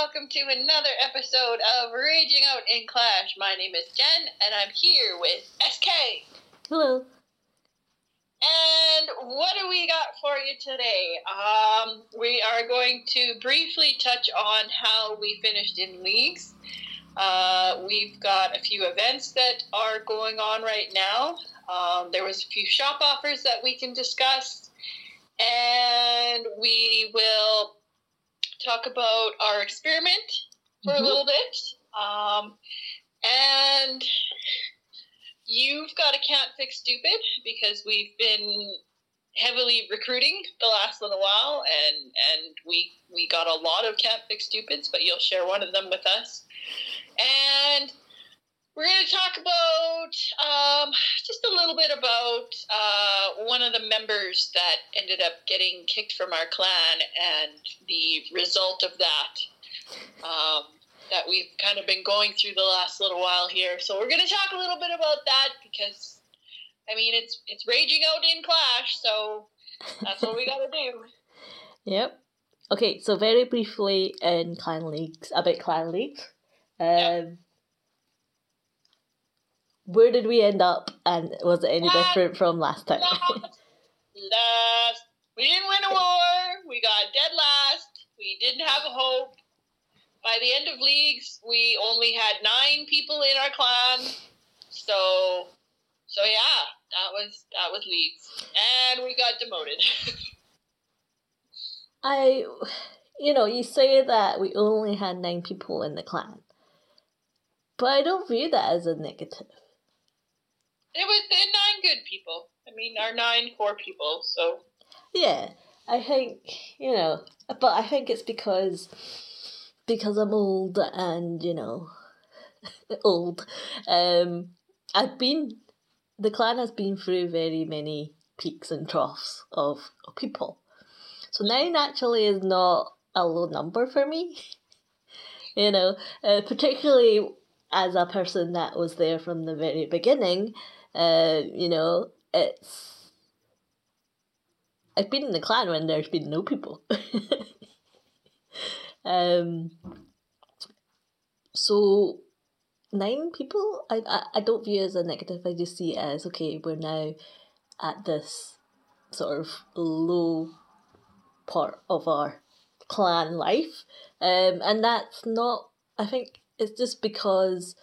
welcome to another episode of Raging Out in Clash. My name is Jen, and I'm here with SK. Hello. And what do we got for you today? Um, we are going to briefly touch on how we finished in leagues. Uh, we've got a few events that are going on right now. Um, there was a few shop offers that we can discuss, and we will talk about our experiment for Mhm. a little bit. Um, and you've got a can't fix stupid because we've been heavily recruiting the last little while and and we we got a lot of can't fix stupids but you'll share one of them with us and we're going to talk about um, just a little bit about uh, one of the members that ended up getting kicked from our clan and the result of that um, that we've kind of been going through the last little while here. So we're going to talk a little bit about that because, I mean, it's it's raging out in Clash, so that's what we got to do. Yep. Okay, so very briefly in clan leagues, about clan leagues. Um. Where did we end up, and was it any different from last time? Last, last, we didn't win a war. We got dead last. We didn't have a hope. By the end of leagues, we only had nine people in our clan. So, so yeah, that was that was leagues, and we got demoted. I, you know, you say that we only had nine people in the clan, but I don't view that as a negative. It was nine good people. I mean, our nine core people. So Yeah, I think you know, but I think it's because because I'm old and you know old. Um, I've been the clan has been through very many peaks and troughs of, of people, so nine actually is not a low number for me. you know, uh, particularly as a person that was there from the very beginning. Uh, you know, it's I've been in the clan when there's been no people. um, so nine people, I, I I don't view as a negative. I just see it as okay. We're now at this sort of low part of our clan life, um, and that's not. I think it's just because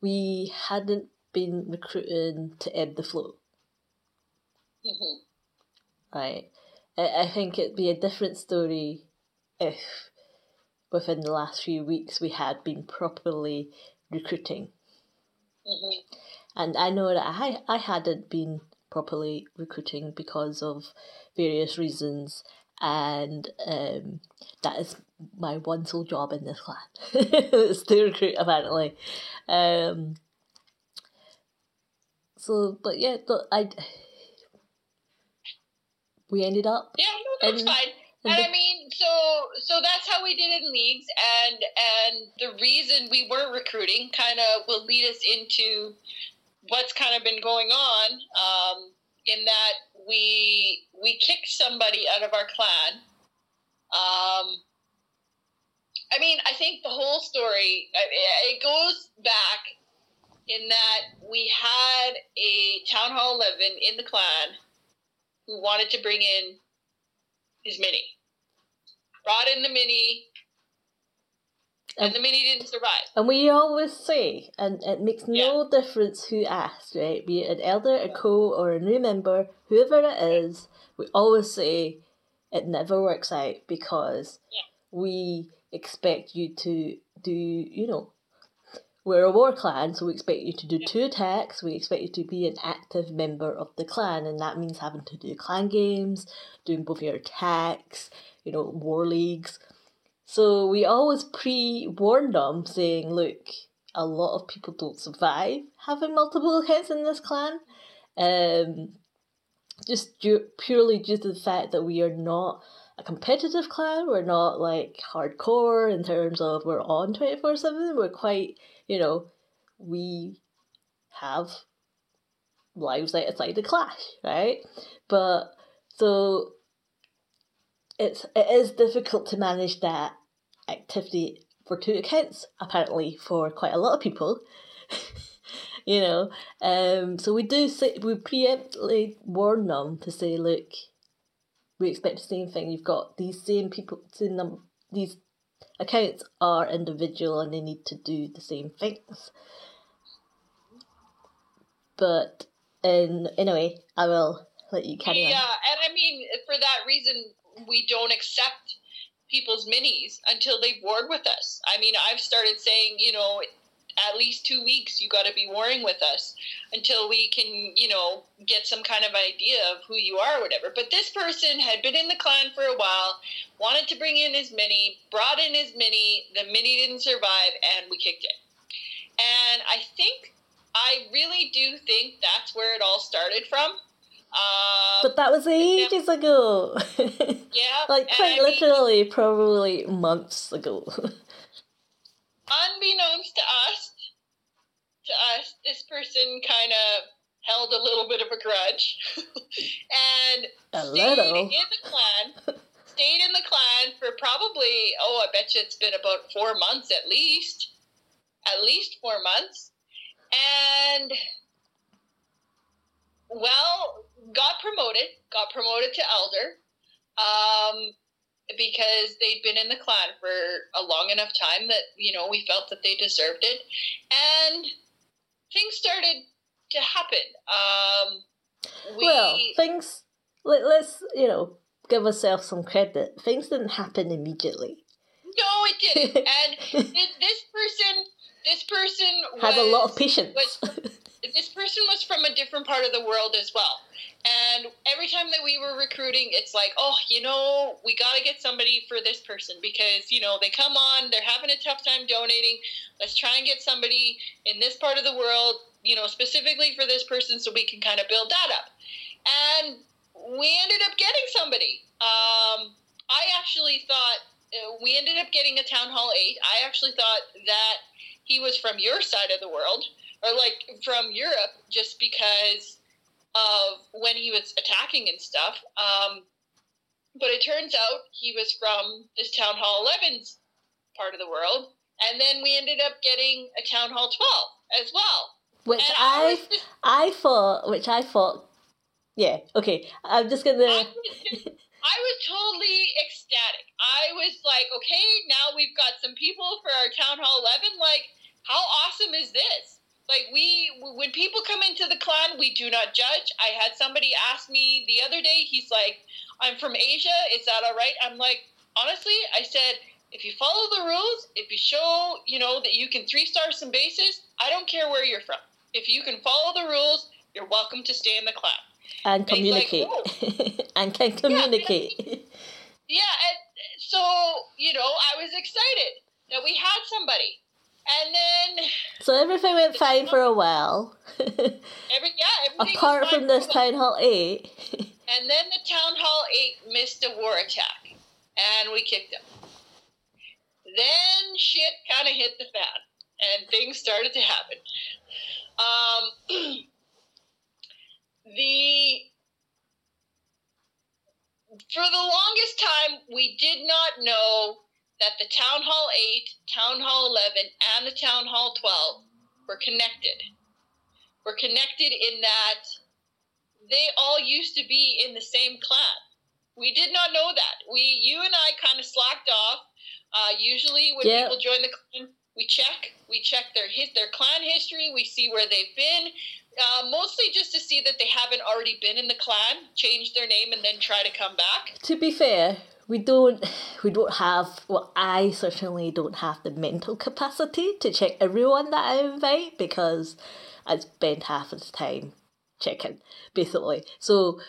we hadn't been recruiting to ebb the flow mhm. right? I, I think it'd be a different story if within the last few weeks we had been properly recruiting. Mhm. And I know that I, I hadn't been properly recruiting because of various reasons, and um, that is my one sole job in this clan is to recruit apparently. Um, so, but yeah, th- I we ended up yeah, no, that's And- fine. and And the- I mean, so so that's how we did in leagues, and and the reason we were recruiting kind of will lead us into what's kind of been going on. Um, in that we we kicked somebody out of our clan. Um, I mean, I think the whole story I- it goes back in that we had a town hall eleven in the clan who wanted to bring in his mini. Brought in the mini, and the mini didn't survive. And we always say, and it makes no difference who asks, right? Be it an elder, a co, or a new member, whoever it is, we always say it never works out because Yeah. we expect you to do, you know, we're a war clan, so we expect you to do two attacks. We expect you to be an active member of the clan, and that means having to do clan games, doing both your attacks, you know, war leagues. So we always pre warn them, saying, look, a lot of people don't survive having multiple accounts in this clan. Um, just purely due to the fact that we are not a competitive clan. We're not like hardcore in terms of we're on 24 7. We're quite, you know, we have lives outside the clash, right? But so it's it is difficult to manage that activity for two accounts, apparently, for quite a lot of people. you know, um, so we do say, we preemptly warn them to say, look, we expect the same thing. You've got these same people, same num- these accounts are individual and they need to do the same things. But in anyway, I will let you carry yeah, on. Yeah, and I mean, for that reason, we don't accept people's minis until they've warred with us. I mean, I've started saying, you know, at least two weeks you got to be warring with us until we can you know get some kind of idea of who you are or whatever but this person had been in the clan for a while wanted to bring in his mini brought in his mini the mini didn't survive and we kicked it and i think i really do think that's where it all started from um, but that was ages ago. yeah. like quite literally, mean, probably months ago. unbeknownst to us, to us, this person kind of held a little bit of a grudge and a stayed in the clan. stayed in the clan for probably oh, I bet you it's been about four months at least, at least four months, and well, got promoted, got promoted to elder. Um, because they'd been in the clan for a long enough time that you know we felt that they deserved it, and things started to happen. Um, we, well, things. Let, let's you know give ourselves some credit. Things didn't happen immediately. No, it didn't. and this, this person, this person had a lot of patience. Was, this person was from a different part of the world as well. And every time that we were recruiting, it's like, oh, you know, we got to get somebody for this person because, you know, they come on, they're having a tough time donating. Let's try and get somebody in this part of the world, you know, specifically for this person so we can kind of build that up. And we ended up getting somebody. Um, I actually thought uh, we ended up getting a Town Hall 8. I actually thought that he was from your side of the world or like from Europe just because of when he was attacking and stuff. Um, but it turns out he was from this Town Hall 11's part of the world. And then we ended up getting a Town Hall 12 as well. Which I, I, I thought, which I thought, yeah, okay, I'm just gonna. I was, I was totally ecstatic. I was like, okay, now we've got some people for our Town Hall 11. Like, how awesome is this? Like we when people come into the clan we do not judge. I had somebody ask me the other day he's like i'm from asia is that all right? I'm like honestly i said if you follow the rules if you show you know that you can three star some bases i don't care where you're from. If you can follow the rules you're welcome to stay in the clan and communicate. Oh. Like, and can communicate. yeah, yeah and so you know i was excited that we had somebody and then. So everything went fine for a while. Every yeah, Apart from this town hall eight. and then the town hall eight missed a war attack, and we kicked them. Then shit kind of hit the fan, and things started to happen. Um, the for the longest time we did not know that the Town Hall 8, Town Hall 11, and the Town Hall 12 were connected. Were connected in that they all used to be in the same clan. We did not know that. We, you and I, kind of slacked off. Uh, usually, when yep. people join the clan, we check. We check their his, their clan history. We see where they've been. Uh, mostly just to see that they haven't already been in the clan, change their name, and then try to come back. To be fair, we don't we don't have well I certainly don't have the mental capacity to check everyone that I invite because I spend half of the time checking basically. So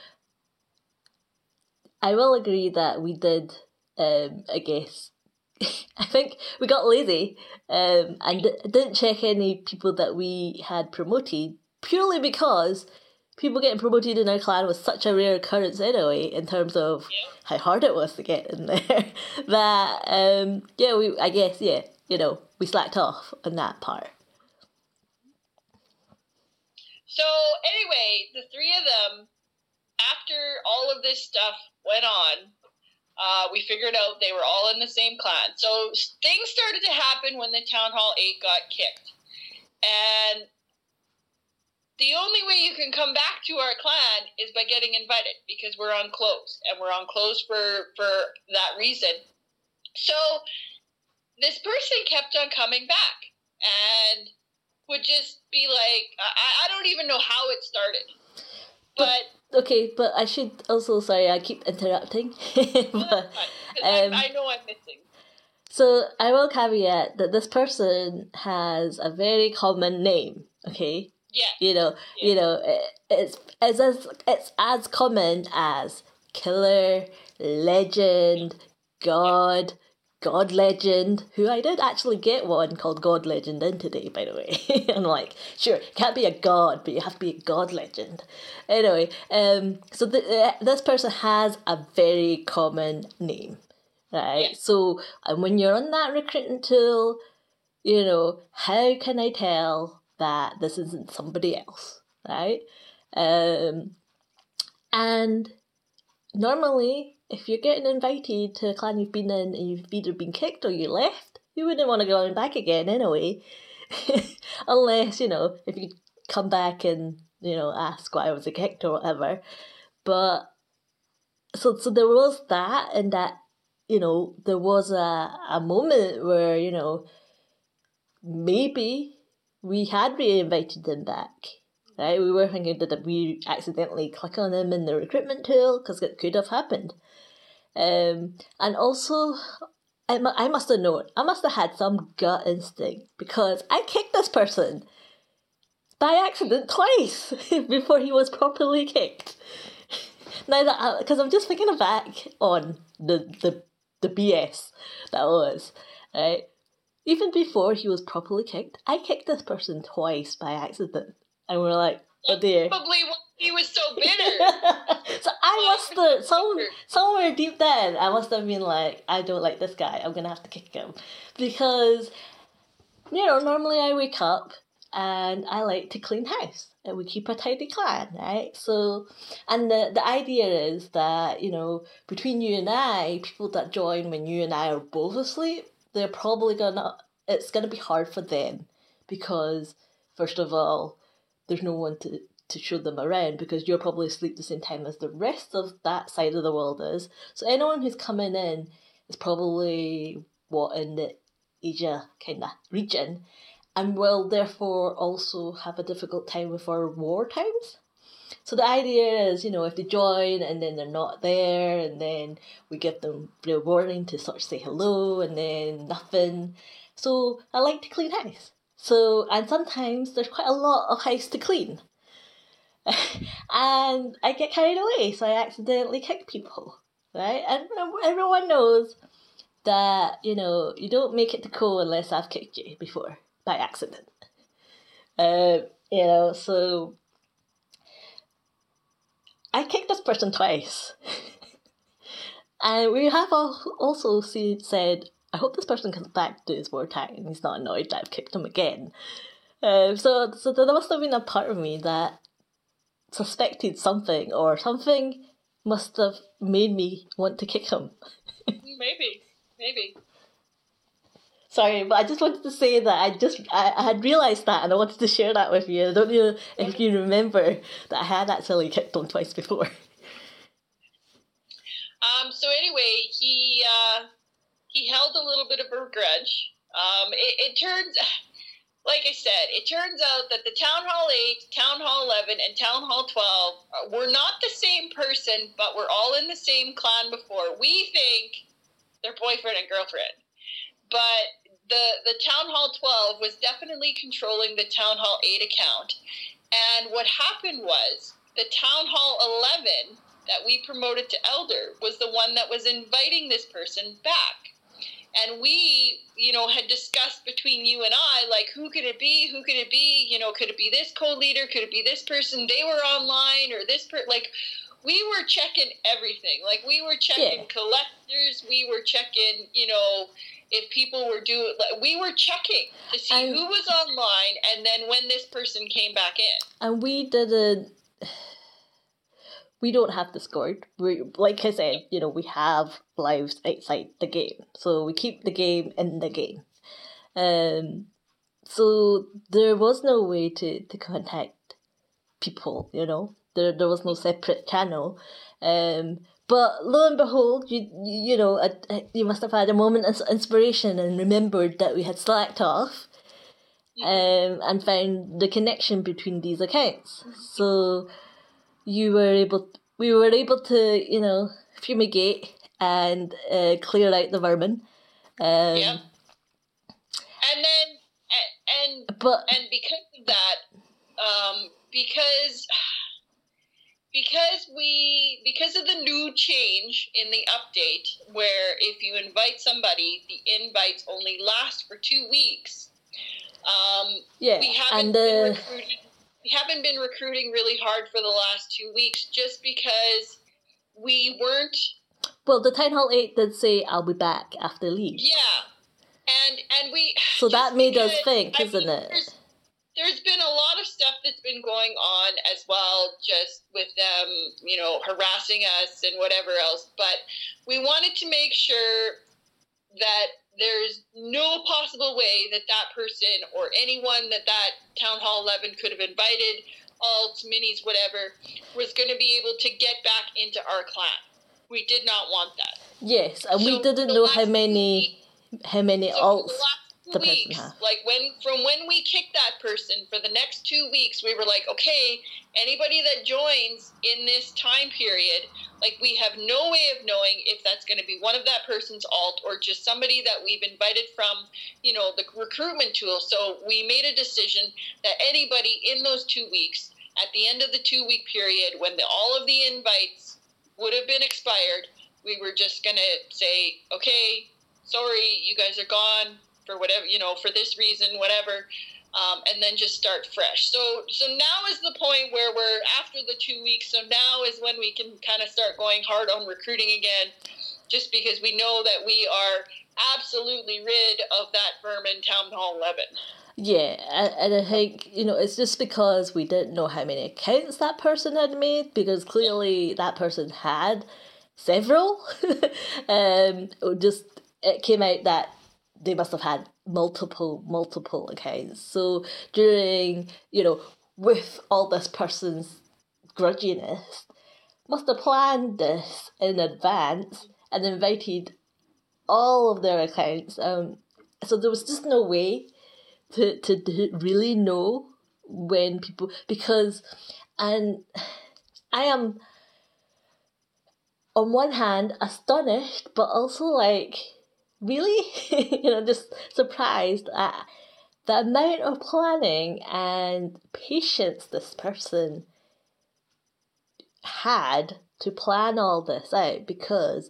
I will agree that we did um I guess I think we got lazy um and didn't check any people that we had promoted purely because people getting promoted in our clan was such a rare occurrence anyway in terms of how hard it was to get in there that um yeah we I guess yeah you know we slacked off on that part. So anyway, the three of them, after all of this stuff went on, Uh, we figured out they were all in the same clan. So things started to happen when the Town Hall 8 got kicked. And the only way you can come back to our clan is by getting invited because we're on close and we're on close for for that reason. So this person kept on coming back and would just be like, I, I don't even know how it started, but. but okay, but I should also sorry I keep interrupting. but, um, I, I know I'm missing. So I will caveat that this person has a very common name. Okay, yeah. You know, yeah. you know, it, it's it's as it's as common as killer, legend, god, god legend. Who I did actually get one called God Legend in today, by the way. I'm like, sure, can't be a god, but you have to be a god legend. Anyway, um, so the, uh, this person has a very common name, right? Yeah. So, and when you're on that recruiting tool, you know, how can I tell that this isn't somebody else, right? Um, and normally, if you're getting invited to a clan you've been in and you've either been kicked or you left, you wouldn't want to go on back again anyway. Unless, you know, if you come back and, you know, ask why I was kicked or whatever. But so so there was that and that, you know, there was a, a moment where, you know, maybe we had re-invited them back. Right, we were thinking that we accidentally click on them in the recruitment tool because it could have happened. Um, and also, I, I must have known, I must have had some gut instinct because I kicked this person by accident twice before he was properly kicked. now that because I'm just thinking back on the the the BS that was right even before he was properly kicked, I kicked this person twice by accident. And we're like, oh dear. Probably why he was so bitter. so I must have, some, somewhere deep down, I must have been like, I don't like this guy, I'm gonna have to kick him. Because, you know, normally I wake up and I like to clean house and we keep a tidy clan, right? So, and the, the idea is that, you know, between you and I, people that join when you and I are both asleep, they're probably gonna it's gonna be hard for them because first of all there's no one to to show them around because you're probably asleep the same time as the rest of that side of the world is. So anyone who's coming in is probably what in the Asia kind of region and will therefore also have a difficult time with our war times. So the idea is, you know, if they join and then they're not there, and then we give them a warning to sort of say hello, and then nothing. So I like to clean house. So and sometimes there's quite a lot of house to clean. and I get carried away, so I accidentally kick people, right? And everyone knows that you know you don't make it to co unless I've kicked you before by accident. Uh, you know, so I kicked this person twice. and we have also see, said, I hope this person comes back to his wartime and he's not annoyed that I've kicked him again. Um, so, so there must have been a part of me that suspected something, or something must have made me want to kick him. maybe, maybe. Sorry, but I just wanted to say that I just I, I had realised that and I wanted to share that with you. I don't know if you remember that I had actually kicked him twice before. Um. So anyway, he uh, he held a little bit of a grudge. Um. It, it turns, like I said, it turns out that the Town Hall Eight, Town Hall Eleven, and Town Hall Twelve uh, were not the same person, but were all in the same clan before. We think they're boyfriend and girlfriend but the the town hall 12 was definitely controlling the town hall 8 account. And what happened was the town hall 11 that we promoted to elder was the one that was inviting this person back. And we you know had discussed between you and i like who could it be who could it be you know could it be this co-leader could it be this person they were online or this per like we were checking everything. Like we were checking yeah. collectors we were checking you know if people were doing like, we were checking to see and, who was online and then when this person came back in and we didn't we don't have Discord. We, like I said, you know, we have lives outside the game, so we keep the game in the game. Um, so there was no way to, to contact people, you know. There there was no separate channel. Um, but lo and behold, you you know, a, you must have had a moment of inspiration and remembered that we had slacked off, um, and found the connection between these accounts. So you were able, we were able to, you know, fumigate and uh, clear out the vermin. Um, Yeah. And then, and, and But and because of that, um, because because we because of the new change in the update, where if you invite somebody, the invites only last for two weeks. Um, yeah, we haven't and been recruiting. We haven't been recruiting really hard for the last two weeks, just because we weren't well, the town hall eight did say I'll be back after leave. Yeah, and and we. So that made us think, I isn't mean, it? There's, been a lot of stuff that's been going on as well, just with them, you know, harassing us and whatever else. But we wanted to make sure that there's no possible way that that person or anyone that that town hall 11 could have invited alts minis whatever was going to be able to get back into our clan we did not want that Yes, and we didn't know how many how many so alts. The last two the person weeks, has. like when from when we kicked that person for the next two weeks, we were like, okay, anybody that joins in this time period, like we have no way of knowing if that's going to be one of that person's alt or just somebody that we've invited from, you know, the recruitment tool. So we made a decision that anybody in those two weeks, at the end of the two week period, when the, all of the invites would have been expired, we were just going to say, okay, sorry, you guys are gone for whatever, you know, for this reason, whatever, um, and then just start fresh. So, so now is the point where we're after the two weeks. So now is when we can kind of start going hard on recruiting again, just because we know that we are absolutely rid of that vermin town hall 11. Yeah, and, I think you know it's just because we didn't know how many accounts that person had made because clearly that person had several. um, it just it came out that they must have had multiple multiple accounts. So during you know with all this person's grudginess, must have planned this in advance and invited all of their accounts. Um, so there was just no way to to d- really know when people because and I am on one hand astonished but also like really you know just surprised at the amount of planning and patience this person had to plan all this out because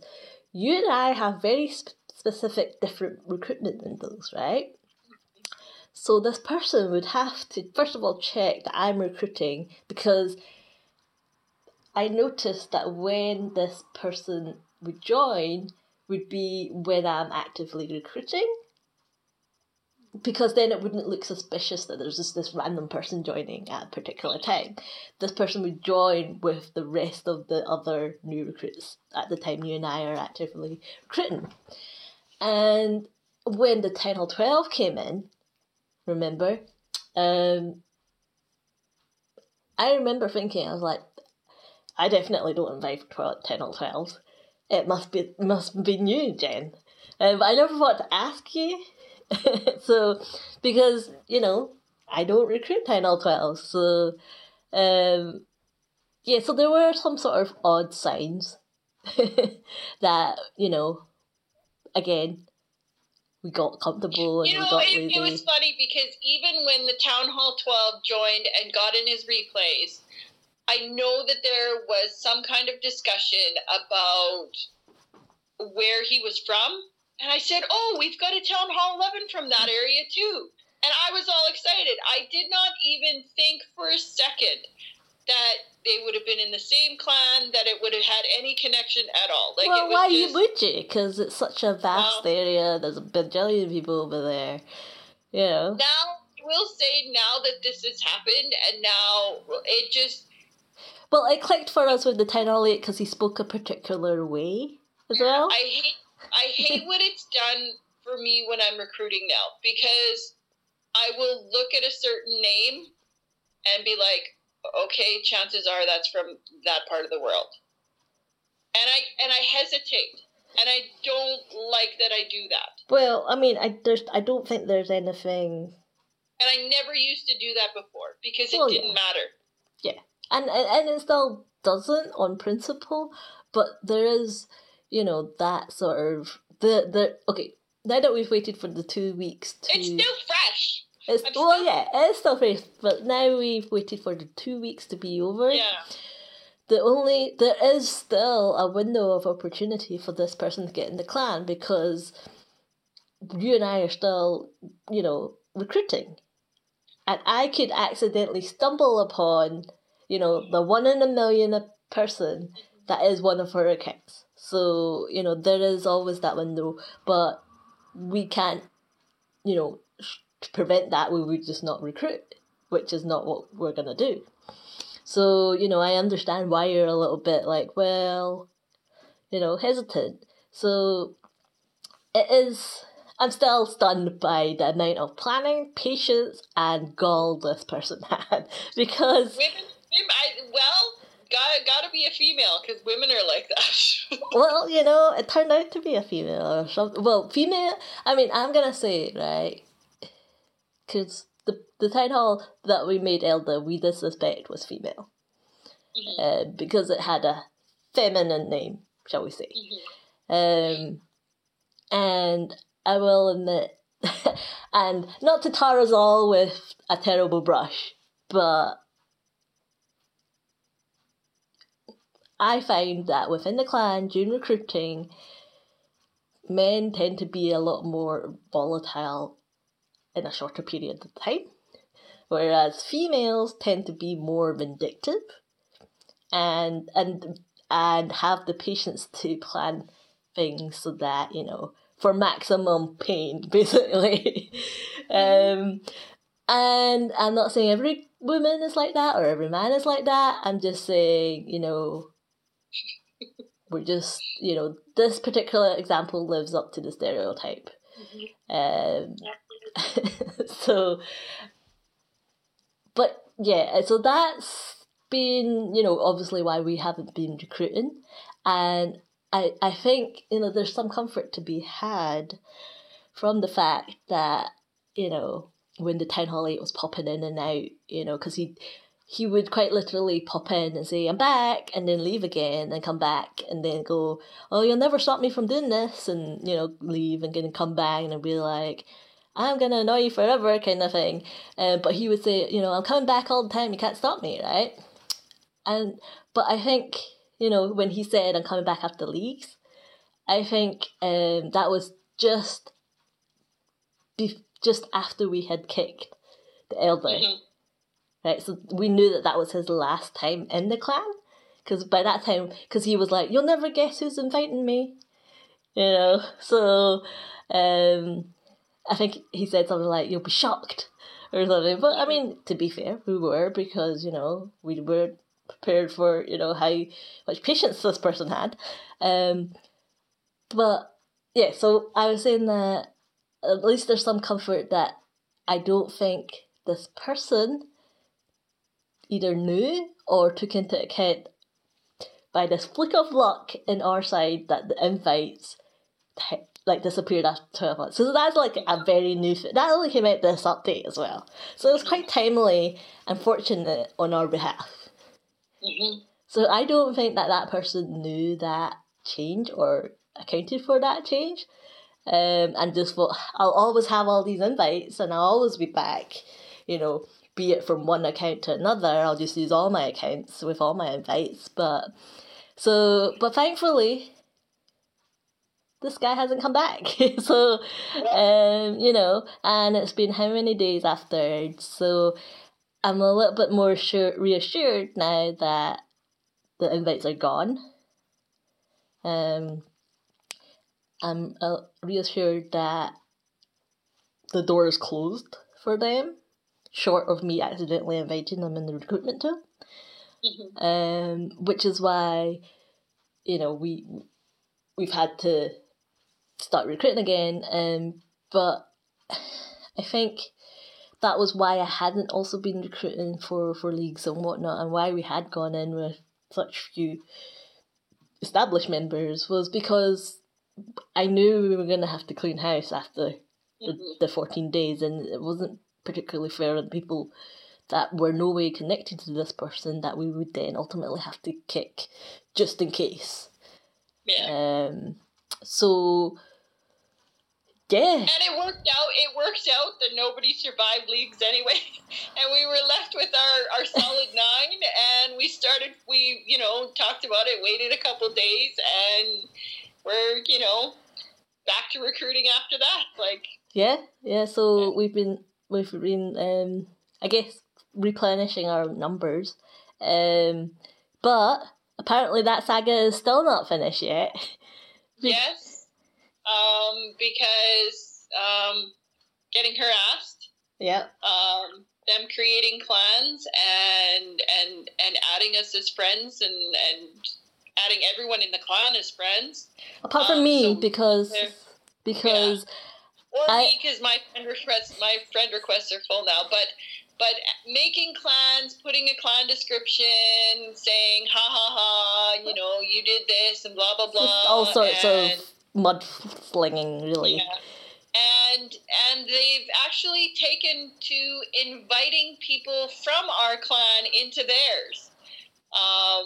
you and I have very sp- specific different recruitment windows, right? So this person would have to first of all check that I'm recruiting because I noticed that when this person would join would be when I'm actively recruiting. Because then it wouldn't look suspicious that there's just this random person joining at a particular time. This person would join with the rest of the other new recruits at the time you and I are actively recruiting. And when the 10 or 12 came in, remember, um, I remember thinking, I was like, I definitely don't invite 12, 10 or 12. It must be must be new, Jen. Um, I never thought to ask you. so, because, you know, I don't recruit 10 or 12. So, um, yeah, so there were some sort of odd signs that, you know, again, we got comfortable and You we know, got it, lazy. it was funny because even when the Town Hall 12 joined and got in his replays, I know that there was some kind of discussion about where he was from. And I said, Oh, we've got a Town Hall 11 from that area too. And I was all excited. I did not even think for a second that they would have been in the same clan, that it would have had any connection at all. Like, it well, was why just, would you? Because it's such a vast area. There's a bajillion people over there. You know. now we'll say now that this has happened and now it just Well, it clicked for us with the town hall eight because he spoke a particular way as well. I hate I hate what it's done for me when I'm recruiting now because I will look at a certain name and be like, okay, chances are that's from that part of the world. And I and I hesitate. And I don't like that I do that. Well, I mean, I there's I don't think there's anything. And I never used to do that before because it Well, didn't yeah. matter. Yeah, and and it still doesn't on principle, but there is, you know, that sort of the the okay. Now that we've waited for the two weeks to, It's still fresh. it's I'm well, still- yeah, it's still fresh, but now we've waited for the two weeks to be over. Yeah. the only there is still a window of opportunity for this person to get in the clan because you and I are still, you know, recruiting. And I could accidentally stumble upon, you know, the one in a million person that is one of her accounts. So, you know, there is always that window, but we can't, you know, prevent that. We would just not recruit, which is not what we're going to do. So, you know, I understand why you're a little bit like, well, you know, hesitant. So, it is. I'm still stunned by the amount of planning, patience, and gall this person had because, women I, well, gotta, gotta be a female because women are like that. well, you know, it turned out to be a female or something. Well, female. I mean, I'm gonna say right, because the the town hall that we made Elder, we did suspect was female, Mhm. uh, because it had a feminine name, shall we say? Mhm. Um, and I will admit, and not to tar us all with a terrible brush, but I find that within the clan, during recruiting, men tend to be a lot more volatile in a shorter period of time, whereas females tend to be more vindictive and and and have the patience to plan things so that you know for maximum pain basically. Um and i'm not saying every woman is like that or every man is like that. I'm just saying you know we're just you know this particular example lives up to the stereotype. Um so but yeah so that's been you know obviously why we haven't been recruiting. And i i think you know there's some comfort to be had from the fact that you know when the town hall 8 was popping in and out you know because he he would quite literally pop in and say i'm back and then leave again and come back and then go oh you'll never stop me from doing this and you know leave and then come back and be like I'm gonna annoy you forever, kind of thing. Uh, but he would say, you know, I'm coming back all the time. You can't stop me, right? And but I think you know when he said I'm coming back after leagues, I think um, that was just be- just after we had kicked the elder, Mhm. Right? So we knew that that was his last time in the clan, because by that time, because he was like, you'll never guess who's inviting me, you know. So um, I think he said something like, you'll be shocked or something. But I mean, to be fair, we were because, you know, we were prepared for, you know, how much patience this person had. Um, but yeah, so I was saying that at least there's some comfort that I don't think this person either knew or took into account by this flick of luck in our side that the invites like disappeared after 12 months. So that's like a very new thing. That only came out this update as well. So it was quite timely and fortunate on our behalf. Mhm. So I don't think that that person knew that change or accounted for that change. Um, and just thought, I'll always have all these invites and I'll always be back, you know, be it from one account to another. I'll just use all my accounts with all my invites. But so, but thankfully, this guy hasn't come back. so, um, you know, and it's been how many days after? So I'm a little bit more sure, reassured now that the invites are gone. Um, I'm uh, reassured that the door is closed for them, short of me accidentally inviting them in the recruitment tool. Mhm. um, which is why you know we we've had to start recruiting again. Um, but I think that was why I hadn't also been recruiting for for leagues and whatnot, and why we had gone in with such few established members was because I knew we were going to have to clean house after the, Mhm. the 14 days and it wasn't particularly fair on people that were no way connected to this person that we would then ultimately have to kick just in case Yeah. um so yeah And it worked out. It worked out that nobody survived leagues anyway, and we were left with our our solid nine. And we started. We you know talked about it, waited a couple days, and we're you know back to recruiting after that. Like yeah yeah so Yeah. we've been we've been um i guess replenishing our numbers. Um but apparently that saga is still not finished yet. Yes, um, because um, getting harassed. yeah um, them creating clans and and and adding us as friends and and adding everyone in the clan as friends. Apart from Um, me so because because or Me because my friend requests my friend requests are full now but but making clans putting a clan description saying ha ha ha you know you did this and blah blah blah all sorts and, of mud slinging really yeah. And and they've actually taken to inviting people from our clan into theirs. Um,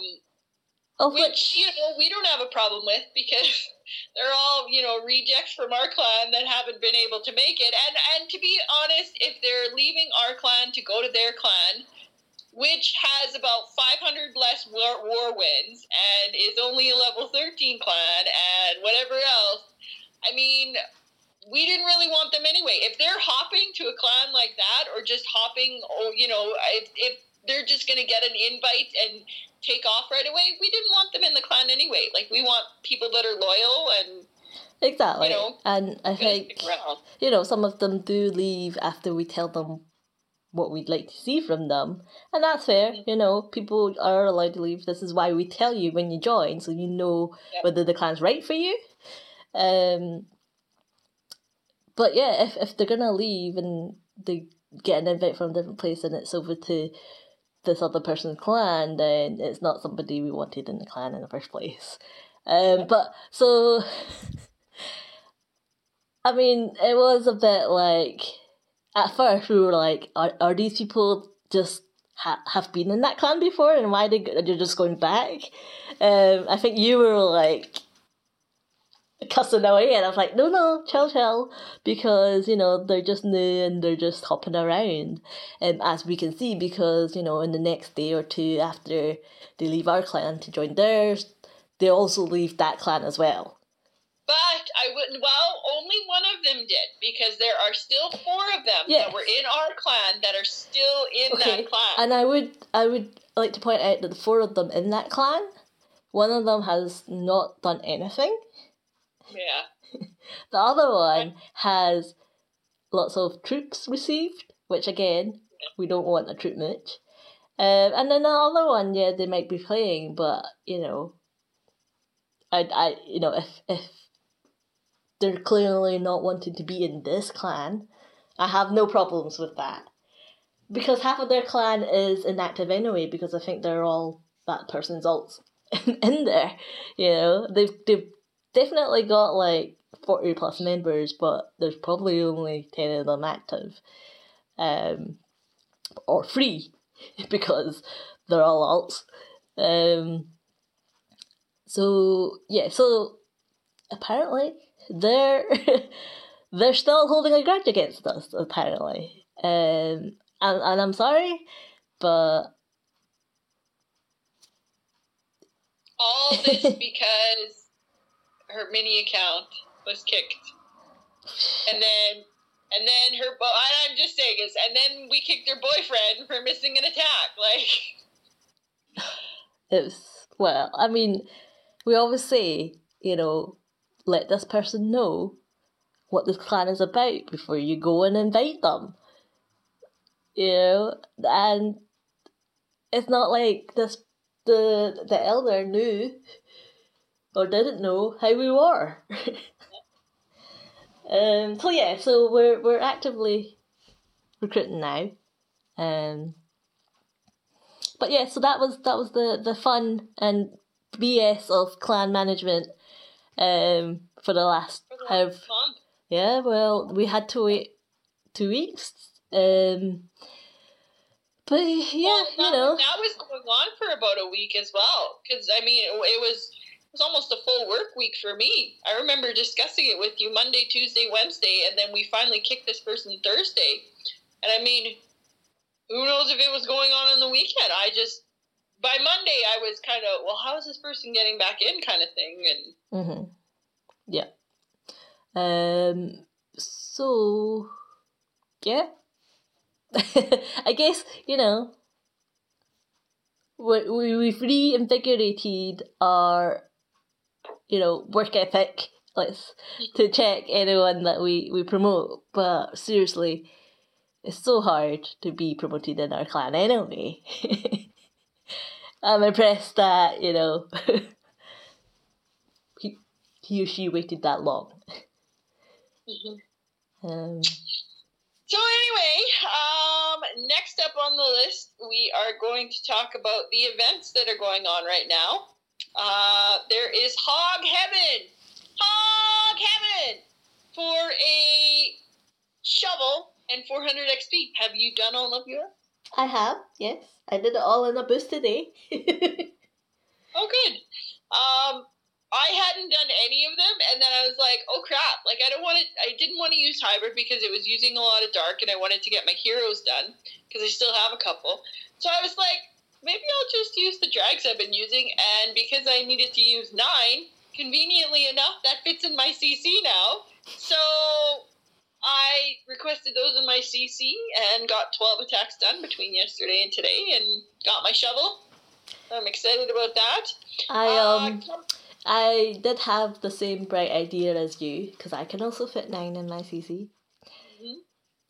of which which you know we don't have a problem with because they're all you know rejects from our clan that haven't been able to make it. And and to be honest if they're leaving our clan to go to their clan which has about 500 less war, war wins and is only a level 13 clan and whatever else i mean we didn't really want them anyway. If they're hopping to a clan like that or just hopping oh you know if, if they're just going to get an invite and take off right away. We didn't want them in the clan anyway. Like we want people that are loyal and exactly you know, and i think you know some of them do leave after we tell them what we'd like to see from them and that's fair Mhm. you know people are allowed to leave this is why we tell you when you join so you know whether the clan's right for you um but yeah if, if they're gonna leave and they get an invite from a different place and it's over to this other person's clan then it's not somebody we wanted in the clan in the first place um but so I mean, it was a bit like at first we were like, are are these people just ha- have been in that clan before, and why they they're just going back? Um, I think you were like cussing away, and I was like, no, no, chill, chill, because you know they're just new and they're just hopping around, um, as we can see, because you know in the next day or two after they leave our clan to join theirs, they also leave that clan as well. But I wouldn't. Well, only one of them did because there are still four of them Yes. that were in our clan that are still in Okay, that clan. And I would I would like to point out that the four of them in that clan, one of them has not done anything. Yeah. The other one has lots of troops received, which again we don't want a troop much. Um, and then the other one, yeah, they might be playing, but you know, I I you know if if they're clearly not wanting to be in this clan, I have no problems with that. Because half of their clan is inactive anyway, because I think they're all that person's alts in there. You know, they've they've definitely got like forty plus members, but there's probably only ten of them active, um, or free, because they're all alts. Um, so yeah, so apparently they're they're still holding a grudge against us. Apparently, um, and and I'm sorry, but All this because her mini account was kicked, and then and then her. Bo- I'm just saying this, and then we kicked her boyfriend for missing an attack. Like. it was well, I mean, we always say, you know, let this person know what this clan is about before you go and invite them. You know, and it's not like this the the elder knew or didn't know how we were. um, so yeah, so we're we're actively recruiting now. Um, but yeah, so that was that was the the fun and BS of clan management um, for the last For the have last month. yeah. Well, we had to wait two weeks. Um, but yeah, Well, you that, know, that was going on for about a week as well. Because I mean, it, was was almost a full work week for me. I remember discussing it with you Monday, Tuesday, Wednesday, and then we finally kicked this person Thursday. And I mean, who knows if it was going on in the weekend? I just by Monday I was kind of well, how is this person getting back in, kind of thing, and Mm-hmm. Yeah. Um. So, yeah. I guess you know. We we we've reinvigorated our, you know, work ethic. Let's to check anyone that we we promote. But seriously, it's so hard to be promoted in our clan anyway. I'm impressed that you know he he or she waited that long. Um, So anyway, um, next up on the list, we are going to talk about the events that are going on right now. Uh, there is Hog Heaven, Hog Heaven, for a shovel and 400 XP. Have you done all of yours? I have, yes. I did it all in a boost today. Oh, good. Um, I hadn't done any of them, and then I was like, "Oh crap!" Like I don't want to. I didn't want to use hybrid because it was using a lot of dark, and I wanted to get my heroes done because I still have a couple. So I was like, maybe I'll just use the drags I've been using, and because I needed to use nine, conveniently enough, that fits in my CC now. So I requested those in my CC and got 12 attacks done between yesterday and today, and got my shovel. I'm excited about that. I Uh, um com- I did have the same bright idea as you because I can also fit nine in my CC. Mhm.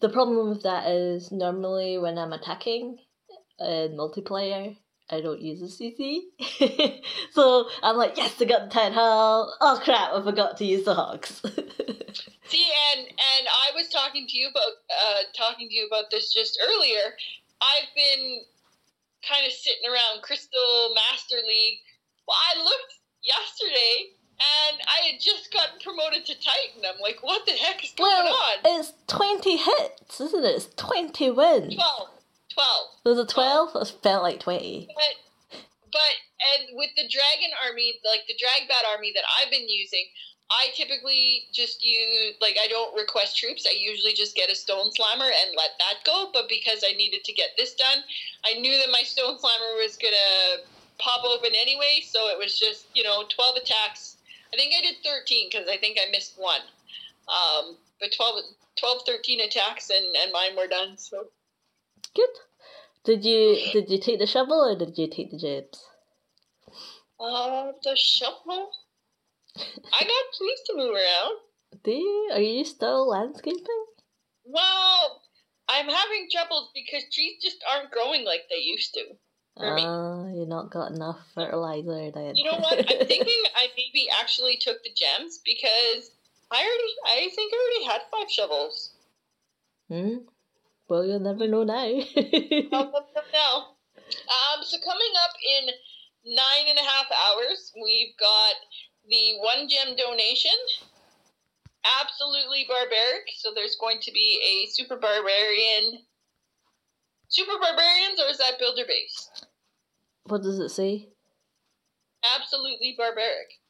The problem with that is normally when I'm attacking in multiplayer, I don't use a CC. so I'm like, yes, I got the town hall. Oh crap, I forgot to use the hogs. See, and and I was talking to you about uh, talking to you about this just earlier. I've been kind of sitting around Crystal Master League. Well, I looked yesterday, and I had just gotten promoted to Titan. I'm like, what the heck is going well, on? it's twenty hits, isn't it? It's twenty wins. 12. 12. Was it twelve? It felt like twenty. But, but, and with the Dragon army, like the Dragbat army that I've been using, I typically just use, like, I don't request troops. I usually just get a Stone Slammer and let that go. But because I needed to get this done, I knew that my Stone Slammer was going to pop open anyway. So it was just, you know, 12 attacks. I think I did 13 because I think I missed one. Um, but 12, 12 13 attacks and, and mine were done. So Good. Did you did you take the shovel or did you take the gems? Uh, the shovel. I got trees to move around. Do you? Are you still landscaping? Well, I'm having troubles because trees just aren't growing like they used to. For me. Ah, you not got enough fertilizer then. You know what? I'm thinking I maybe actually took the gems because I already, I think I already had five shovels. hmm? Well, you'll never know now. I'll look them now. Um, so coming up in nine and a half hours, we've got the one gem donation. Absolutely barbaric. So there's going to be a super barbarian. Super barbarians, or is that builder base? what does it say? Absolutely barbaric.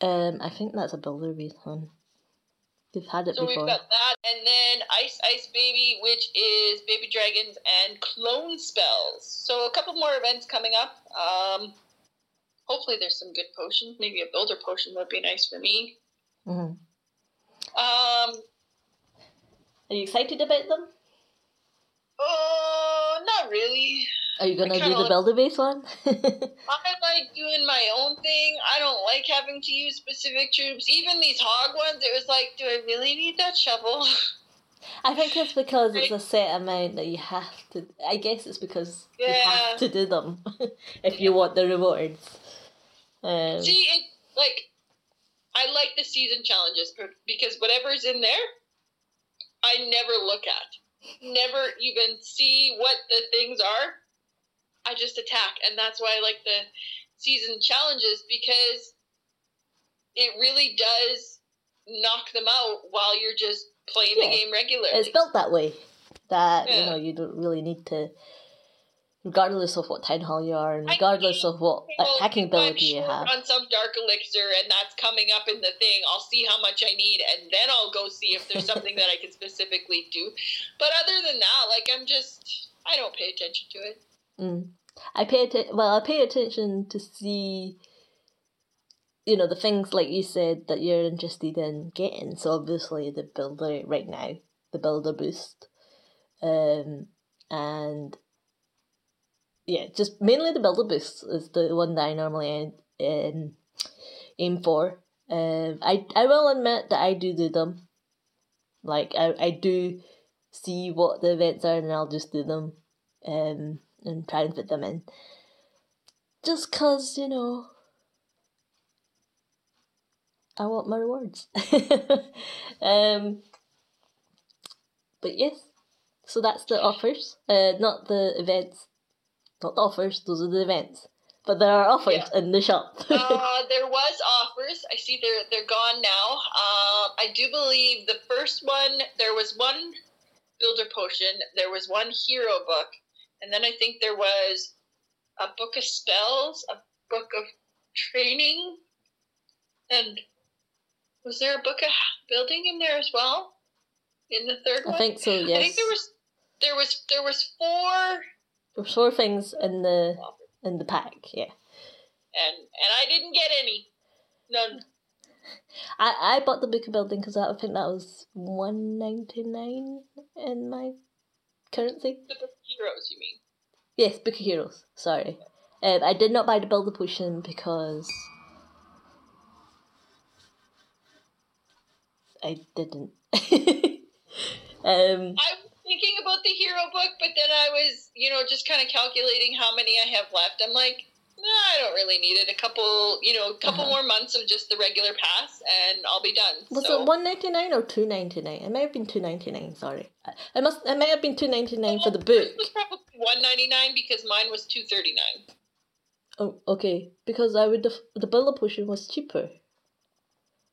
Um, I think that's a builder base one. They've had it So we've got that, and then Ice Ice Baby, which is baby dragons and clone spells. So a couple more events coming up. Um, hopefully there's some good potions. Maybe a builder potion would be nice for me. hmm Um, Are you excited about them? oh, not really. Are you gonna do the like- builder base one? I like doing my own thing. I don't like having to use specific troops. Even these hog ones, it was like, do I really need that shovel? I think it's because it's a set amount that you have to. I guess it's because you have to do them if you want the rewards. Um, See, it like I like the season challenges because whatever's in there, I never look at, never even see what the things are. I just attack, and that's why I like the season challenges because it really does knock them out while you're just playing Yeah. the game regularly. it's built that way that you know you don't really need to, regardless of what town hall you are, and regardless of what attacking ability you have. on some dark elixir and that's coming up in the thing, I'll see how much I need and then I'll go see if there's something that I can specifically do. But other than that, like I'm just I don't pay attention to it. Mm. I pay atten- well. I pay attention to see, you know, the things like you said that you're interested in getting. So obviously the builder right now, the builder boost, um, and yeah, just mainly the builder boost is the one that I normally um, aim for. Um, I I will admit that I do do them. Like I I do see what the events are and I'll just do them. Um, and try and fit them in. Just cause, you know, I want my rewards. um, but yes, so that's the offers. Uh, not the events, not the offers. Those are the events. But there are offers Yeah. in the shop. uh, there was offers. I see they're they're gone now. Um, I do believe the first one there was one builder potion, there was one hero book, and then I think there was a book of spells, a book of training, and was there a book of building in there as well? In the third I one, I think so. Yes. I think there was there was there was four, There's four things in the in the pack. Yeah. and and I didn't get any. None. I, I bought the book of building because I think that was one ninety nine in my currency. The book heroes, you mean? Yes, Book of Heroes. Sorry. Um, I did not buy the Builder Potion because I didn't. um, I was thinking about the hero book, but then I was, you know, just kind of calculating how many I have left. I'm like, nah, I don't really need it. A couple, you know, a couple Uh-huh. more months of just the regular pass, and I'll be done. was so, it one ninety nine or two ninety nine? It might have been two ninety nine. Sorry, it must. It might have been two ninety nine for the book. Was probably one ninety nine because mine was two thirty nine. Oh, okay. Because I would. Def- the Builder Potion was cheaper,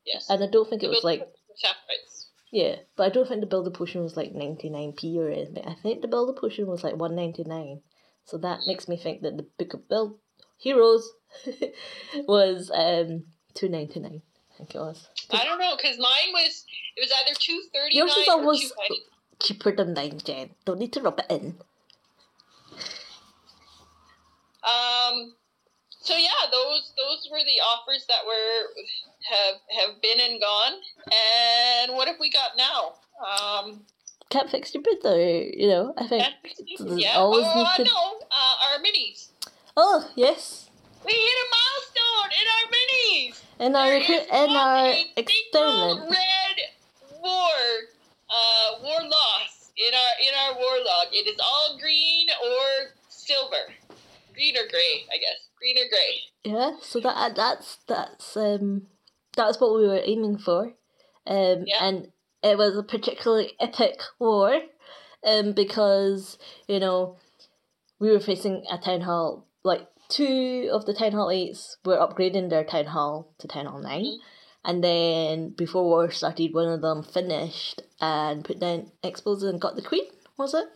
Yes, and I don't think it was like was. Yeah, but I don't think the builder potion was like 99p or anything. I think the builder potion was like 199. So that makes me think that the book of build heroes was um 299. I think it was. I don't know because mine was it was either two thirty Yours is nine or almost cheaper than mine, Jen. Don't need to rub it in. Um. So yeah, those those were the offers that were have have been and gone. And what have we got now? Um. Can't fix your though. you know. I think. Yeah. always oh, need to- no, uh, our minis. Oh yes, We hit a milestone in our minis. in our is in our experiment. red war, uh, war loss in our in our war log. It is all green or silver, green or gray, I guess. Green or gray. Yeah, so that that's that's um that's what we were aiming for, um Yeah. and it was a particularly epic war, um because you know we were facing a town hall like two of the town hall eights were upgrading their town hall to town hall 9 Mhm. and then before war started, one of them finished and put down X-bows and got the queen. Was it?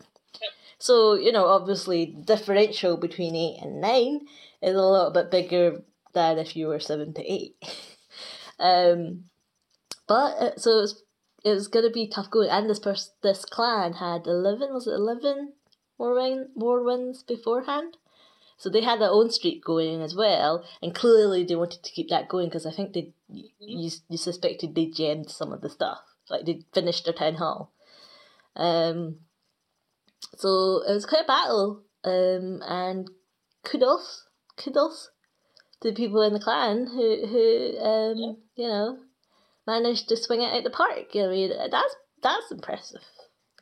Yep. So you know, obviously, the differential between eight and nine is a little bit bigger than if you were seven to eight. um, but uh, so it's was, it was gonna be tough going. And this pers- this clan had eleven. Was it eleven war win- war wins beforehand? So they had their own streak going as well, and clearly they wanted to keep that going because I think they you, you suspected they gemmed some of the stuff, like they finished their town hall. Um, so it was quite a battle, um, and kudos, kudos to the people in the clan who who um you know managed to swing it out the park. I mean that's that's impressive.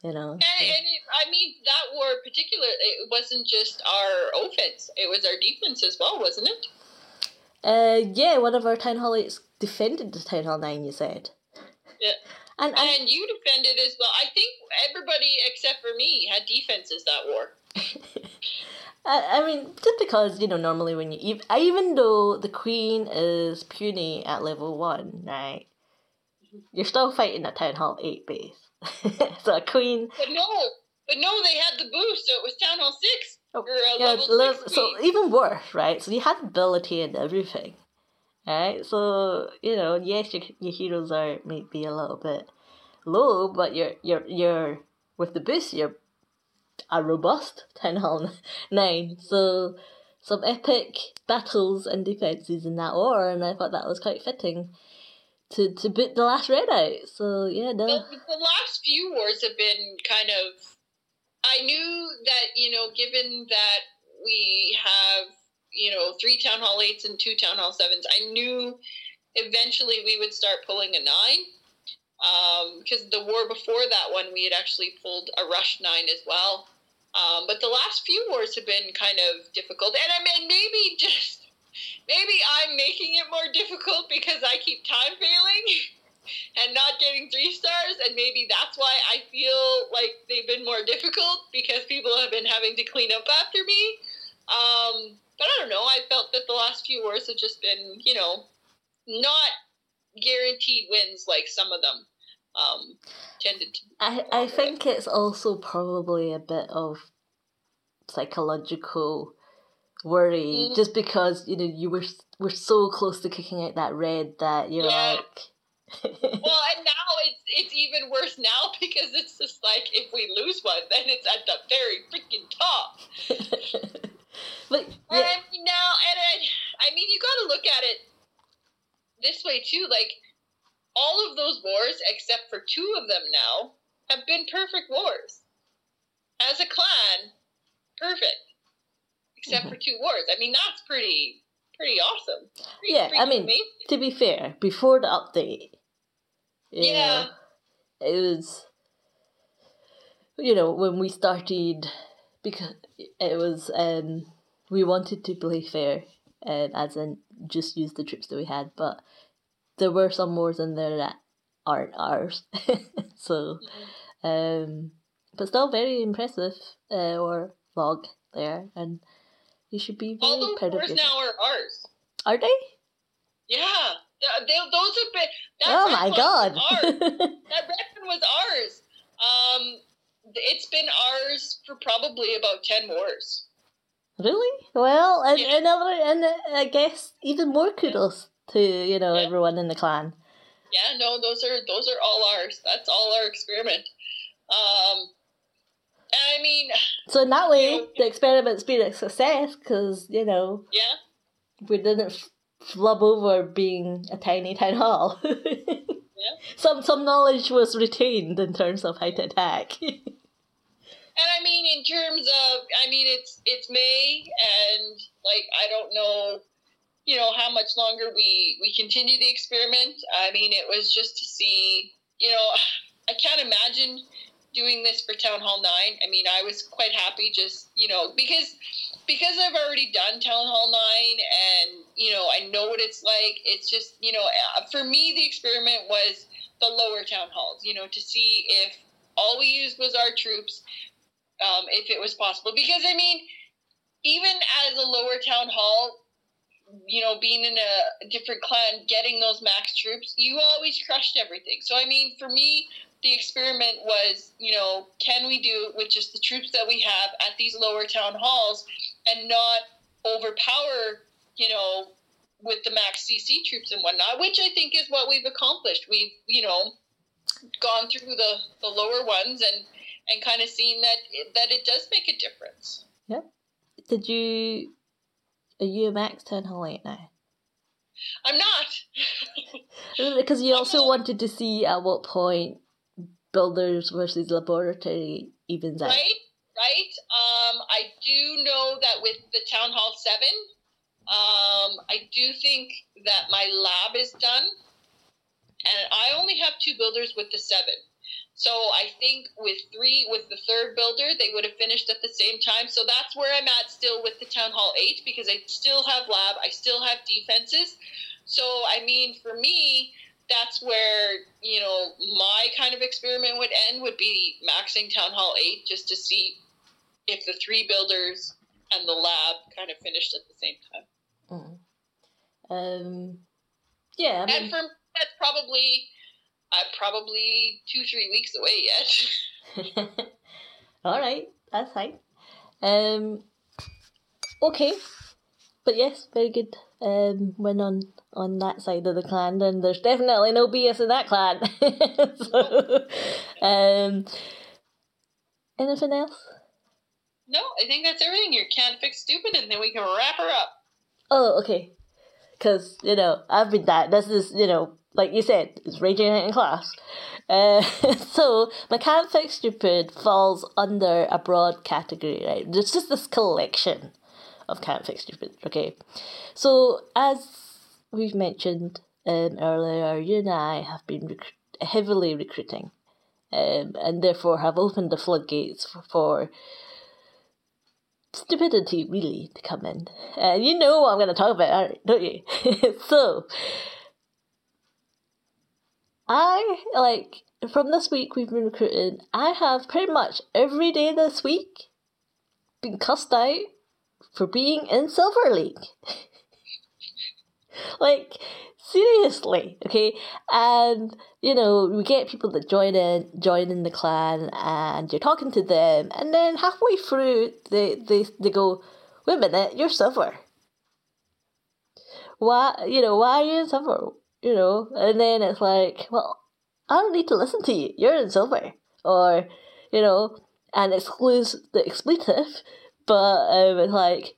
You know. And, and it, I mean, that war particular, it wasn't just our offense; it was our defense as well, wasn't it? Uh, yeah, one of our town hall eights defended the town hall nine. You said. Yeah. And, and And you defended as well. I think everybody except for me had defenses that war. I, I mean, just because you know, normally when you even though the queen is puny at level one, right? You're still fighting at town hall eight base. so a queen. But no, but no, they had the boost, so it was Town Hall six Oh, or a Yeah, level so even worse, right? So you had ability and everything, right? So you know, yes, your your heroes are maybe a little bit low, but you're you're you're with the boost, you're a robust ten hall nine. So some epic battles and defenses in that war, and I thought that was quite fitting to to boot the last red out. So yeah, no, the, the last few wars have been kind of. I knew that you know, given that we have you know three town hall eights and two town hall sevens, I knew eventually we would start pulling a nine. Because the war before that one, we had actually pulled a rush nine as well. Um, but the last few wars have been kind of difficult, and I mean maybe just maybe I'm making it more difficult because I keep time failing. and not getting three stars, and maybe that's why I feel like they've been more difficult because people have been having to clean up after me. Um, but I don't know. I felt that the last few wars have just been, you know, not guaranteed wins like some of them um, tended to. I, I think it's also probably a bit of psychological worry Mhm. just because you know you were were so close to kicking out that red that you're Yeah. like Well, and now it's it's even worse now because it's just like if we lose one, then it's at the very freaking top. but And yeah, mean now, and I, I mean, you got to look at it this way too. Like all of those wars, except for two of them now, have been perfect wars. As a clan, perfect. Except for two wars. I mean, that's pretty, pretty awesome. Pretty Yeah, I mean, amazing. to be fair, before the update, you Yeah. it was, you know, when we started, because it was, um, we wanted to play fair, and as in just use the troops that we had, but there were some wars in there that aren't ours, so, um, but still very impressive, uh, or log there, and you should be very all those wars now are ours. Are they? Yeah, Th- they, those have been. That oh my god! That red one was ours. Um, it's been ours for probably about ten wars. Really? Well, and Yeah. another, and uh, I guess even more kudos to you know Yeah. everyone in the clan. Yeah, no, those are those are all ours. That's all our experiment. Um, and I mean, So in that way, Yeah. the experiment's been a success because you know yeah, we didn't f- flub over being a tiny town hall. Some some knowledge was retained in terms of how to attack. and I mean, in terms of, I mean, it's it's May, and like I don't know, you know, how much longer we we continue the experiment. I mean, it was just to see, you know, I can't imagine doing this for Town Hall Nine. I mean, I was quite happy just, you know, because because I've already done Town Hall Nine, and you know, I know what it's like. It's just, you know, uh, for me, the experiment was the lower town halls. You know, to see if all we used was our troops, um, if it was possible. Because I mean, even as a lower town hall, you know, being in a different clan, getting those max troops, you always crushed everything. So I mean, for me, the experiment was, you know, can we do it with just the troops that we have at these lower town halls and not overpower, you know, with the max CC troops and whatnot, which I think is what we've accomplished. We've, you know, gone through the, the lower ones and, and kind of seen that it, that it does make a difference. Yep. Did you? Are you a max town hall eight now? I'm not. Because you also wanted to see at what point builders versus laboratory evens out. Right, right. Um, I do know that with the Town Hall 7, um, I do think that my lab is done. And I only have two builders with the 7. So I think with three, with the third builder, they would have finished at the same time. So that's where I'm at still with the Town Hall 8 because I still have lab, I still have defenses. So, I mean, for me, that's where, you know, my kind of experiment would end would be maxing Town Hall 8 just to see if the three builders and the lab kind of finished at the same time. Mm. Um, yeah. I mean, and for me, that's probably I'm probably two, three weeks away yet. All right, that's fine. Um, okay, but yes, very good. Um, win on on that side of the clan, and there's definitely no BS in that clan. so, um, anything else? No, I think that's everything. You can't fix stupid, and then we can wrap her up. Oh, okay. Because you know I've been that. This is you know like you said, it's raging out in class. Uh, so my can't fix stupid falls under a broad category, right? It's just this collection of can't fix stupid. Okay, so as we've mentioned um, earlier, you and I have been rec- heavily recruiting, um, and therefore have opened the floodgates for, for stupidity really to come in. And you know what I'm going to talk about, don't you? so I like from this week we've been recruiting. I have pretty much every day this week been cussed out for being in Silver League. like seriously, okay? And you know, we get people that join in, join in the clan, and you're talking to them, and then halfway through, they they they go, "Wait a minute, you're silver. Why, you know, why are you in silver? you know, and then it's like, well, I don't need to listen to you. You're in silver, or you know, and excludes the expletive, but um, it's like,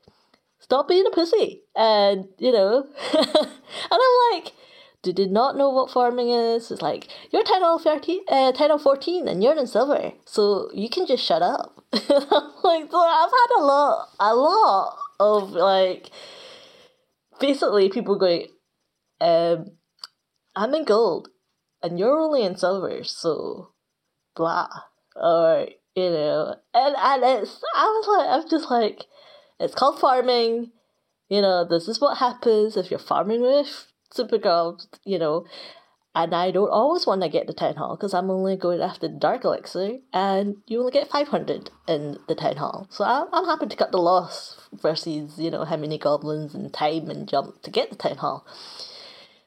stop being a pussy, and you know, and I'm like. Do did not know what farming is. It's like you're 10 out 13, uh, 10 out 14 and you're in silver, so you can just shut up. like I've had a lot, a lot of like, basically people going, um, I'm in gold and you're only in silver, so blah. Or, you know, and, and it's, I was like, I'm just like, it's called farming. You know, this is what happens if you're farming with super gobs, you know. And I don't always want to get the town hall because I'm only going after the dark elixir, and you only get 500 in the town hall. So I'm, I'm happy to cut the loss versus, you know, how many goblins and time and jump to get the town hall.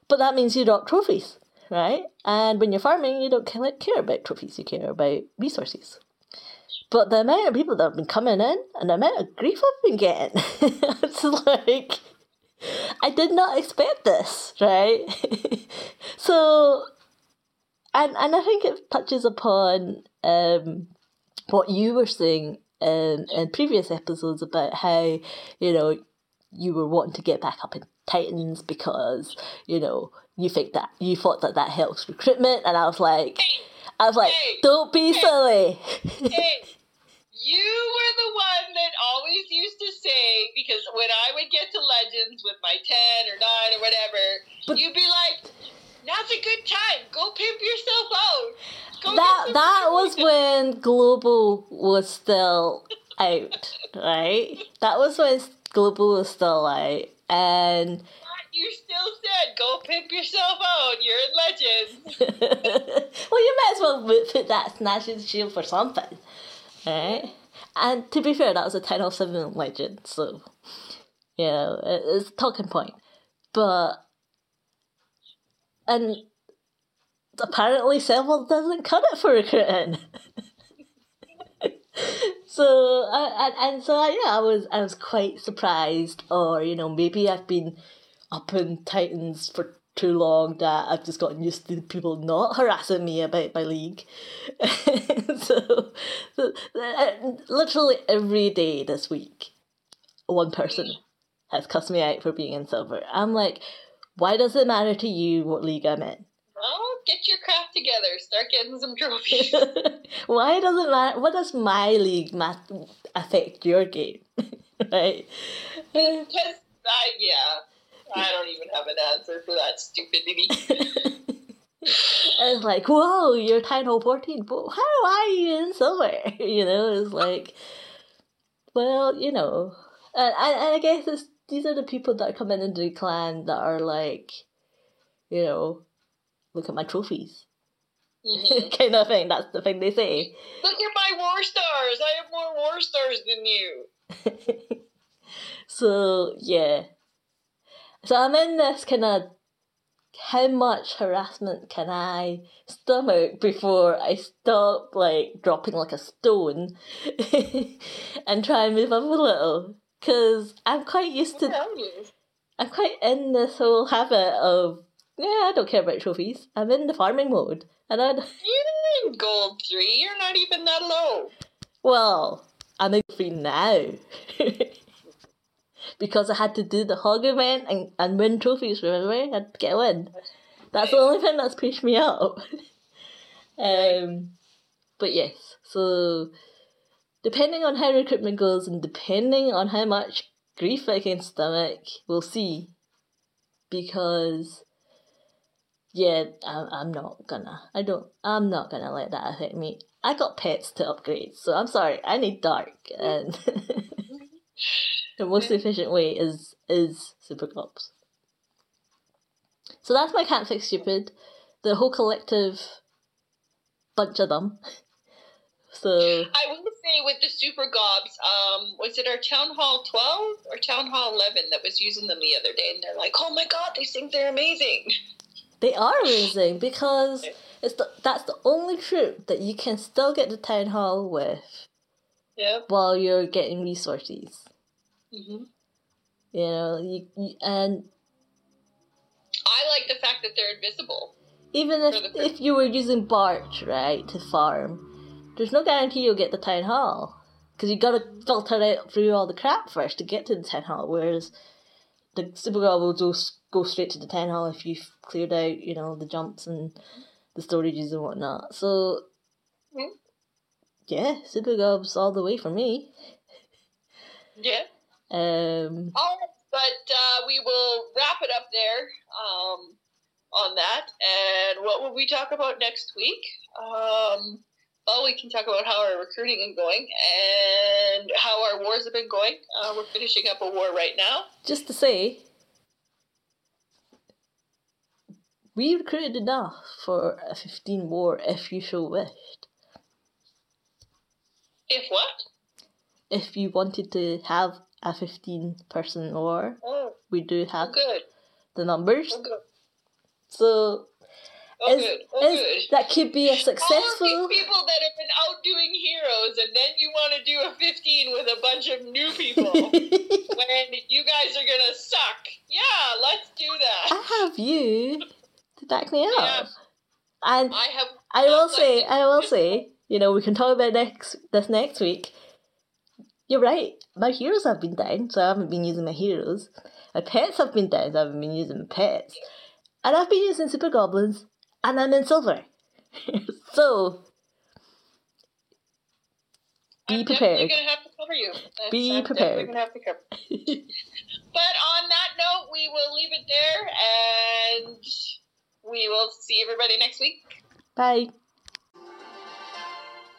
But that means you drop trophies, right? And when you're farming, you don't care about trophies, you care about resources. But the amount of people that have been coming in and the amount of grief I've been getting, it's like, I did not expect this, right? so, and, and I think it touches upon um, what you were saying in, in previous episodes about how, you know, you were wanting to get back up in Titans because you know you think that you thought that that helps recruitment, and I was like, I was like, don't be silly. You were the one that always used to say because when I would get to Legends with my ten or nine or whatever, but, you'd be like, "Now's a good time. Go pimp yourself out." Go that that was when Global was still out, right? That was when Global was still out and you still said go pimp yourself out. You're in Legends. well, you might as well put that snatching shield for something, right? And to be fair, that was a of seven legend, so you know it's a talking point. But and apparently, silver doesn't cut it for recruiting. so and, and so yeah, I was I was quite surprised, or you know maybe I've been up in Titans for too long that I've just gotten used to people not harassing me about my league. so, so uh, literally every day this week, one person has cussed me out for being in silver. I'm like, why does it matter to you what league I'm in? Oh, get your crap together. Start getting some trophies. Why does it matter? What does my league mat- affect your game? right? Because, uh, yeah, I don't even have an answer for that stupidity. it's like, whoa, you're Title 14, but how are you in silver? You know, it's like, well, you know. And, and, and I guess it's, these are the people that are coming into the clan that are like, you know, look at my trophies. Mhm. kind of thing. That's the thing they say. Look at my war stars. I have more war stars than you. so yeah. So I'm in this kind of how much harassment can I stomach before I stop like dropping like a stone and try and move up a little? Because I'm quite used to. I'm quite in this whole habit of yeah, I don't care about trophies. I'm in the farming mode. And I You're in gold three. You're not even that low. well, I'm in free now. because I had to do the hog event and, and win trophies, remember? I had to get a win. That's the only thing that's pushed me up. um but yes, so depending on how recruitment goes and depending on how much grief I can stomach, we'll see. Because yeah, I'm, I'm not gonna. I don't. I'm not gonna let that affect me. I got pets to upgrade, so I'm sorry. I need dark, and the most efficient way is is super gobs. So that's my can't fix stupid. The whole collective bunch of them. So I will say with the super gobs, um, was it our town hall twelve or town hall eleven that was using them the other day, and they're like, "Oh my god, they think they're amazing." they are amazing because it's the, that's the only troop that you can still get to town hall with Yep. while you're getting resources. Hmm You know, you, you and I like the fact that they're invisible. even if if you were using Bart right to farm, there's no guarantee you'll get the town hall because you got to filter out through all the crap first to get to the town hall. Whereas the super gob will just go straight to the town hall if you've cleared out, you know, the jumps and the storages and whatnot. So Mhm. yeah, super gobs all the way for me. Yeah. Um, All right, but uh, we will wrap it up there um, on that. And what will we talk about next week? Um, well, we can talk about how our recruiting is going and how our wars have been going. Uh, we're finishing up a war right now. just to say, we recruited enough for a 15 war if you so wished. If what? If you wanted to have a 15 person war, Oh, we do oh have good. the numbers. Oh. So Oh, is-. Oh, is- that could be a successful. All of these people that have been out doing heroes, and then you want to do a 15 with a bunch of new people when you guys are going to suck. Yeah, let's do that. I have you to back me up. Yeah. And I have. I will say, I will say, you know, we can talk about next this next week. You're right. My heroes have been down, so I haven't been using my heroes. My pets have been down, so I haven't been using my pets. And I've been using super goblins, and I'm in silver. so be I'm prepared. definitely to have to cover you. That's- Be I'm prepared. gonna have to cover. But on that note, we will leave it there, and we will see everybody next week. Bye.